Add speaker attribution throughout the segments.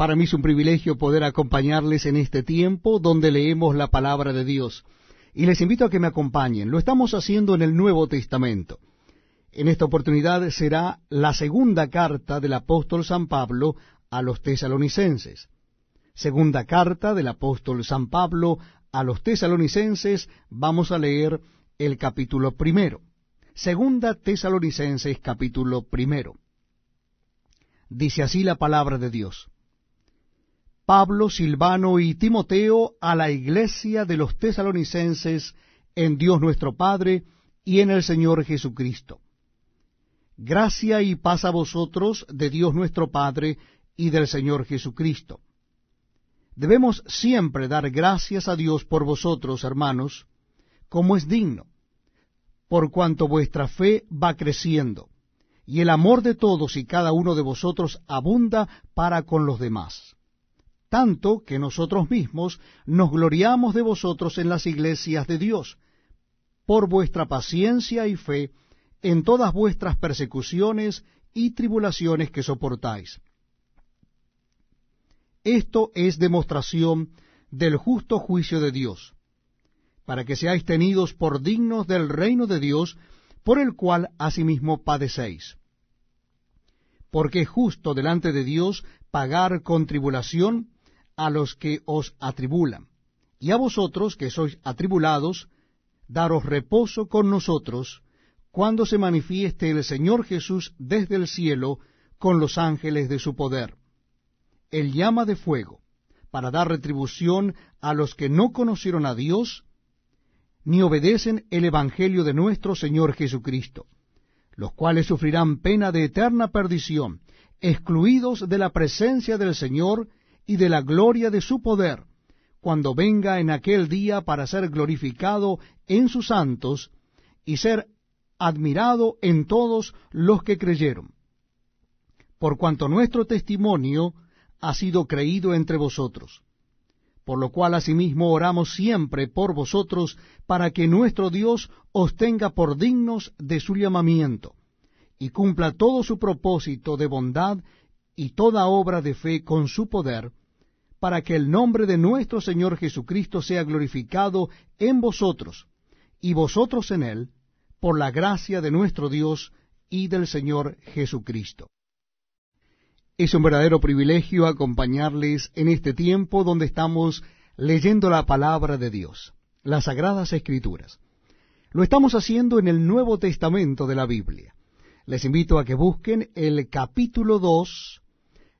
Speaker 1: Para mí es un privilegio poder acompañarles en este tiempo donde leemos la palabra de Dios. Y les invito a que me acompañen. Lo estamos haciendo en el Nuevo Testamento. En esta oportunidad será la segunda carta del apóstol San Pablo a los tesalonicenses. Segunda carta del apóstol San Pablo a los tesalonicenses, vamos a leer el capítulo primero. Segunda tesalonicenses capítulo primero. Dice así la palabra de Dios. Pablo, Silvano y Timoteo a la iglesia de los tesalonicenses en Dios nuestro Padre y en el Señor Jesucristo. Gracia y paz a vosotros de Dios nuestro Padre y del Señor Jesucristo. Debemos siempre dar gracias a Dios por vosotros, hermanos, como es digno, por cuanto vuestra fe va creciendo, y el amor de todos y cada uno de vosotros abunda para con los demás tanto que nosotros mismos nos gloriamos de vosotros en las iglesias de Dios, por vuestra paciencia y fe en todas vuestras persecuciones y tribulaciones que soportáis. Esto es demostración del justo juicio de Dios, para que seáis tenidos por dignos del reino de Dios, por el cual asimismo padecéis. Porque es justo delante de Dios pagar con tribulación a los que os atribulan, y a vosotros que sois atribulados, daros reposo con nosotros, cuando se manifieste el Señor Jesús desde el cielo con los ángeles de su poder. El llama de fuego, para dar retribución a los que no conocieron a Dios, ni obedecen el Evangelio de nuestro Señor Jesucristo, los cuales sufrirán pena de eterna perdición, excluidos de la presencia del Señor y de la gloria de su poder, cuando venga en aquel día para ser glorificado en sus santos y ser admirado en todos los que creyeron. Por cuanto nuestro testimonio ha sido creído entre vosotros, por lo cual asimismo oramos siempre por vosotros, para que nuestro Dios os tenga por dignos de su llamamiento, y cumpla todo su propósito de bondad y toda obra de fe con su poder, para que el nombre de nuestro Señor Jesucristo sea glorificado en vosotros, y vosotros en él, por la gracia de nuestro Dios y del Señor Jesucristo. Es un verdadero privilegio acompañarles en este tiempo donde estamos leyendo la palabra de Dios, las sagradas escrituras. Lo estamos haciendo en el Nuevo Testamento de la Biblia. Les invito a que busquen el capítulo 2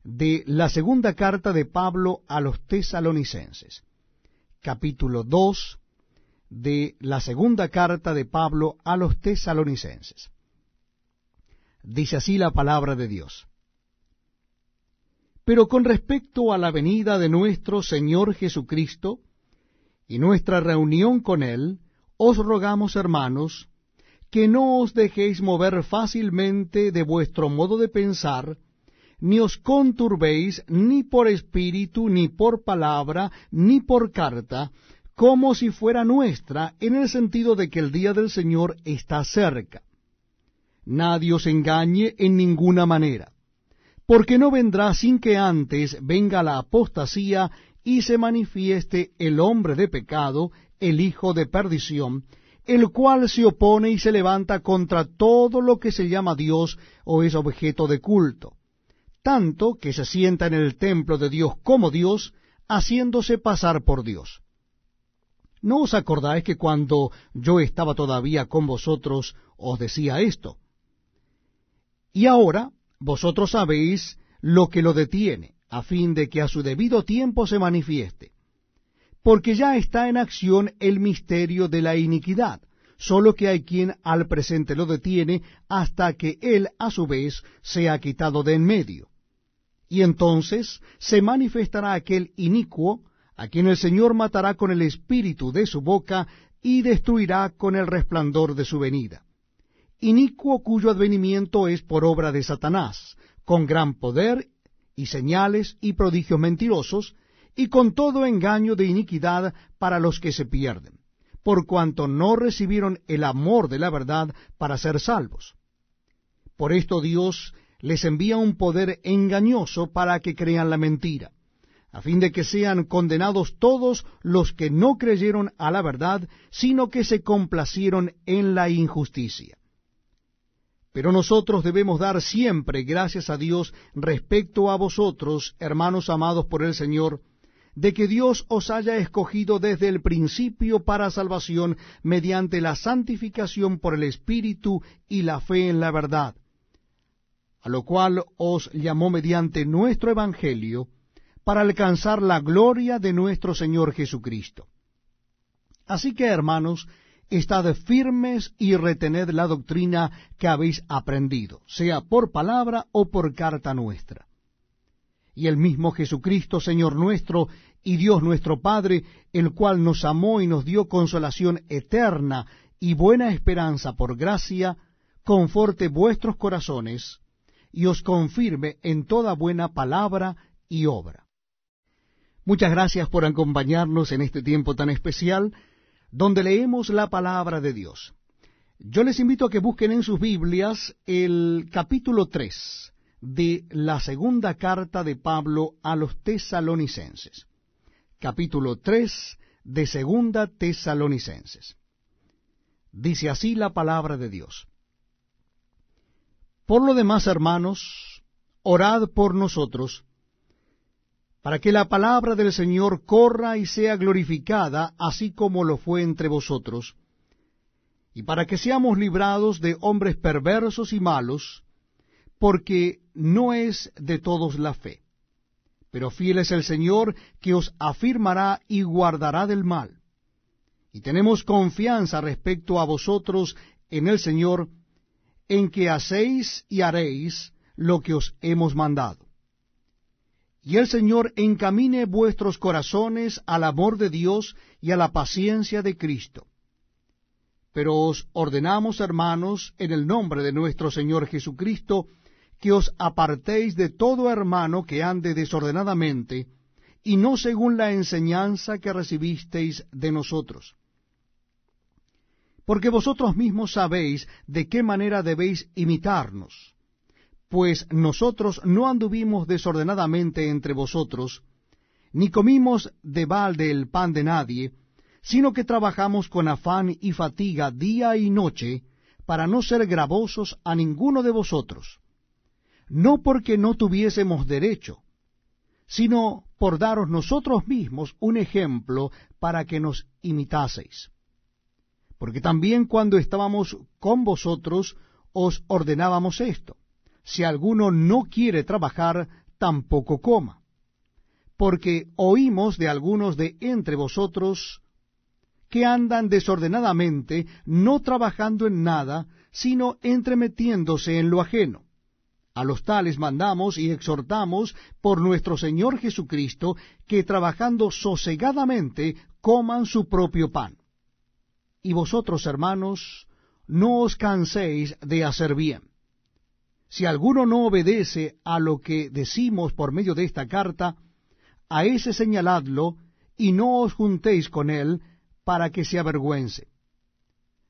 Speaker 1: de la segunda carta de Pablo a los tesalonicenses, capítulo 2 de la segunda carta de Pablo a los tesalonicenses. Dice así la palabra de Dios. Pero con respecto a la venida de nuestro Señor Jesucristo y nuestra reunión con Él, os rogamos, hermanos, que no os dejéis mover fácilmente de vuestro modo de pensar, ni os conturbéis ni por espíritu, ni por palabra, ni por carta, como si fuera nuestra, en el sentido de que el día del Señor está cerca. Nadie os engañe en ninguna manera, porque no vendrá sin que antes venga la apostasía y se manifieste el hombre de pecado, el hijo de perdición, el cual se opone y se levanta contra todo lo que se llama Dios o es objeto de culto tanto que se sienta en el templo de Dios como Dios, haciéndose pasar por Dios. ¿No os acordáis que cuando yo estaba todavía con vosotros os decía esto? Y ahora vosotros sabéis lo que lo detiene, a fin de que a su debido tiempo se manifieste. Porque ya está en acción el misterio de la iniquidad, solo que hay quien al presente lo detiene hasta que él a su vez sea quitado de en medio. Y entonces se manifestará aquel inicuo, a quien el Señor matará con el espíritu de su boca y destruirá con el resplandor de su venida. Inicuo cuyo advenimiento es por obra de Satanás, con gran poder y señales y prodigios mentirosos, y con todo engaño de iniquidad para los que se pierden por cuanto no recibieron el amor de la verdad para ser salvos. Por esto Dios les envía un poder engañoso para que crean la mentira, a fin de que sean condenados todos los que no creyeron a la verdad, sino que se complacieron en la injusticia. Pero nosotros debemos dar siempre gracias a Dios respecto a vosotros, hermanos amados por el Señor, de que Dios os haya escogido desde el principio para salvación mediante la santificación por el Espíritu y la fe en la verdad, a lo cual os llamó mediante nuestro Evangelio, para alcanzar la gloria de nuestro Señor Jesucristo. Así que, hermanos, estad firmes y retened la doctrina que habéis aprendido, sea por palabra o por carta nuestra. Y el mismo Jesucristo, Señor nuestro, y Dios nuestro Padre, el cual nos amó y nos dio consolación eterna y buena esperanza por gracia, conforte vuestros corazones, y os confirme en toda buena palabra y obra. Muchas gracias por acompañarnos en este tiempo tan especial donde leemos la palabra de Dios. Yo les invito a que busquen en sus Biblias el capítulo 3 de la segunda carta de Pablo a los tesalonicenses. Capítulo 3 de segunda tesalonicenses. Dice así la palabra de Dios. Por lo demás, hermanos, orad por nosotros, para que la palabra del Señor corra y sea glorificada, así como lo fue entre vosotros, y para que seamos librados de hombres perversos y malos, porque no es de todos la fe. Pero fiel es el Señor que os afirmará y guardará del mal. Y tenemos confianza respecto a vosotros en el Señor, en que hacéis y haréis lo que os hemos mandado y el Señor encamine vuestros corazones al amor de Dios y a la paciencia de Cristo. Pero os ordenamos, hermanos, en el nombre de nuestro Señor Jesucristo, que os apartéis de todo hermano que ande desordenadamente, y no según la enseñanza que recibisteis de nosotros. Porque vosotros mismos sabéis de qué manera debéis imitarnos pues nosotros no anduvimos desordenadamente entre vosotros, ni comimos de balde el pan de nadie, sino que trabajamos con afán y fatiga día y noche, para no ser gravosos a ninguno de vosotros, no porque no tuviésemos derecho, sino por daros nosotros mismos un ejemplo para que nos imitaseis. Porque también cuando estábamos con vosotros os ordenábamos esto si alguno no quiere trabajar, tampoco coma. Porque oímos de algunos de entre vosotros que andan desordenadamente, no trabajando en nada, sino entremetiéndose en lo ajeno. A los tales mandamos y exhortamos por nuestro Señor Jesucristo que trabajando sosegadamente coman su propio pan. Y vosotros, hermanos, no os canséis de hacer bien si alguno no obedece a lo que decimos por medio de esta carta, a ese señaladlo y no os juntéis con él para que se avergüence.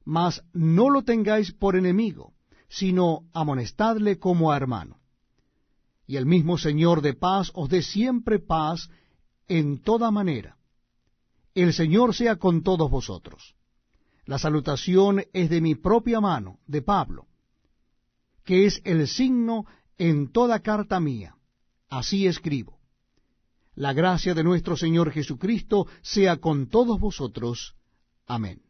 Speaker 1: Mas no lo tengáis por enemigo, sino amonestadle como a hermano. Y el mismo Señor de paz os dé siempre paz en toda manera. El Señor sea con todos vosotros. La salutación es de mi propia mano, de Pablo que es el signo en toda carta mía. Así escribo. La gracia de nuestro Señor Jesucristo sea con todos vosotros. Amén.